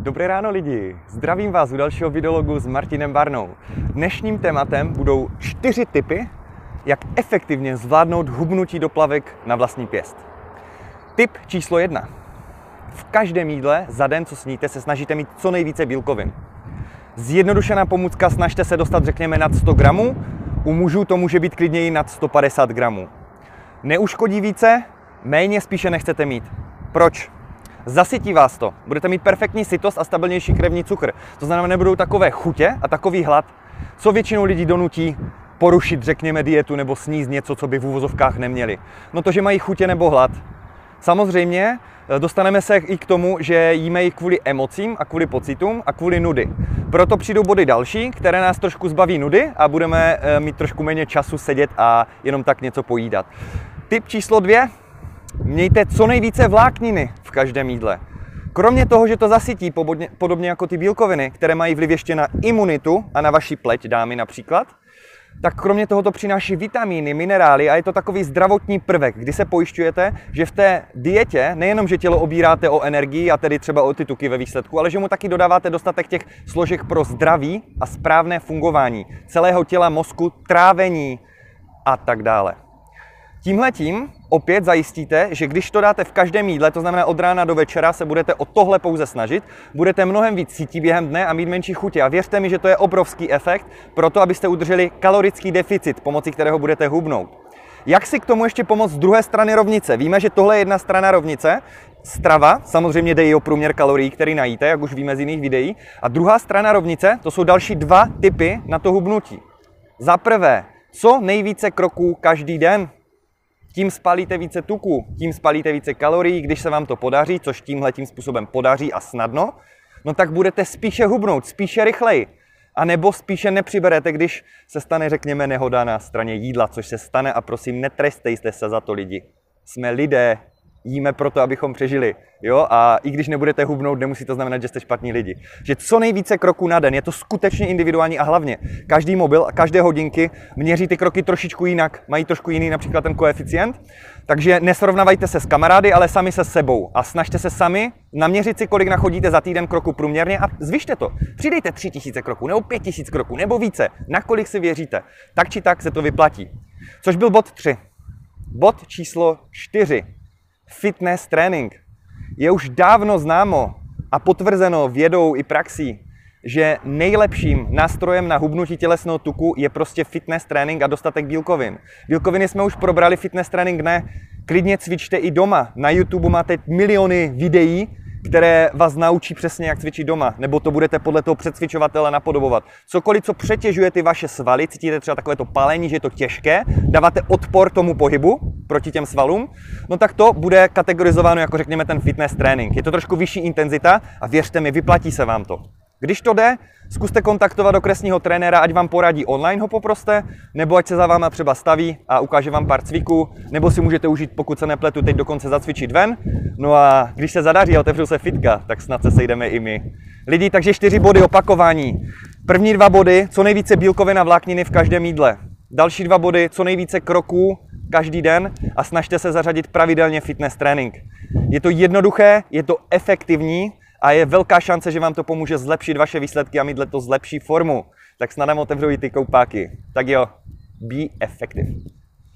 Dobré ráno lidi, zdravím vás u dalšího videologu s Martinem Barnou. Dnešním tématem budou čtyři typy, jak efektivně zvládnout hubnutí do plavek na vlastní pěst. Tip číslo jedna. V každém jídle za den, co sníte, se snažíte mít co nejvíce bílkovin. Zjednodušená pomůcka, snažte se dostat, řekněme, nad 100 gramů, u mužů to může být klidně i nad 150 gramů. Neuškodí více, méně spíše nechcete mít. Proč? Zasytí vás to. Budete mít perfektní sytost a stabilnější krevní cukr. To znamená, nebudou takové chutě a takový hlad, co většinou lidí donutí porušit, řekněme, dietu nebo sníst něco, co by v úvozovkách neměli. No to, že mají chutě nebo hlad. Samozřejmě eh, dostaneme se i k tomu, že jíme ji kvůli emocím a kvůli pocitům a kvůli nudy. Proto přijdou body další, které nás trošku zbaví nudy a budeme eh, mít trošku méně času sedět a jenom tak něco pojídat. Tip číslo dvě, Mějte co nejvíce vlákniny v každém jídle. Kromě toho, že to zasytí podobně jako ty bílkoviny, které mají vliv ještě na imunitu a na vaši pleť, dámy například, tak kromě toho to přináší vitamíny, minerály a je to takový zdravotní prvek, kdy se pojišťujete, že v té dietě nejenom, že tělo obíráte o energii a tedy třeba o ty tuky ve výsledku, ale že mu taky dodáváte dostatek těch složek pro zdraví a správné fungování celého těla, mozku, trávení a tak dále. Tímhletím opět zajistíte, že když to dáte v každém jídle, to znamená od rána do večera, se budete o tohle pouze snažit, budete mnohem víc cítit během dne a mít menší chutě. A věřte mi, že to je obrovský efekt pro to, abyste udrželi kalorický deficit, pomocí kterého budete hubnout. Jak si k tomu ještě pomoct z druhé strany rovnice? Víme, že tohle je jedna strana rovnice, strava, samozřejmě jde i o průměr kalorií, který najíte, jak už víme z jiných videí. A druhá strana rovnice, to jsou další dva typy na to hubnutí. Za prvé, co nejvíce kroků každý den tím spalíte více tuku, tím spalíte více kalorií, když se vám to podaří, což tímhle tím způsobem podaří a snadno, no tak budete spíše hubnout, spíše rychleji. A nebo spíše nepřiberete, když se stane, řekněme, nehoda na straně jídla, což se stane a prosím, netrestejte se za to lidi. Jsme lidé, jíme proto, abychom přežili. Jo? A i když nebudete hubnout, nemusí to znamenat, že jste špatní lidi. Že co nejvíce kroků na den, je to skutečně individuální a hlavně každý mobil a každé hodinky měří ty kroky trošičku jinak, mají trošku jiný například ten koeficient. Takže nesrovnávajte se s kamarády, ale sami se sebou a snažte se sami naměřit si, kolik nachodíte za týden kroku průměrně a zvyšte to. Přidejte 3000 kroků nebo 5000 kroků nebo více, na kolik si věříte. Tak či tak se to vyplatí. Což byl bod 3. Bod číslo 4 fitness trénink. Je už dávno známo a potvrzeno vědou i praxí, že nejlepším nástrojem na hubnutí tělesného tuku je prostě fitness trénink a dostatek bílkovin. Bílkoviny jsme už probrali, fitness trénink ne. Klidně cvičte i doma. Na YouTube máte miliony videí, které vás naučí přesně, jak cvičit doma, nebo to budete podle toho předcvičovatele napodobovat. Cokoliv, co přetěžuje ty vaše svaly, cítíte třeba takové to palení, že je to těžké, dáváte odpor tomu pohybu proti těm svalům, no tak to bude kategorizováno jako řekněme ten fitness trénink. Je to trošku vyšší intenzita a věřte mi, vyplatí se vám to. Když to jde, zkuste kontaktovat okresního trenéra, ať vám poradí online ho poproste, nebo ať se za váma třeba staví a ukáže vám pár cviků, nebo si můžete užít, pokud se nepletu, teď dokonce zacvičit ven. No a když se zadaří a otevřou se fitka, tak snad se sejdeme i my. Lidi, takže čtyři body opakování. První dva body, co nejvíce bílkovin a vlákniny v každém jídle. Další dva body, co nejvíce kroků každý den a snažte se zařadit pravidelně fitness trénink. Je to jednoduché, je to efektivní a je velká šance, že vám to pomůže zlepšit vaše výsledky a mít letos lepší formu. Tak snad nám otevřou i ty koupáky. Tak jo, be effective.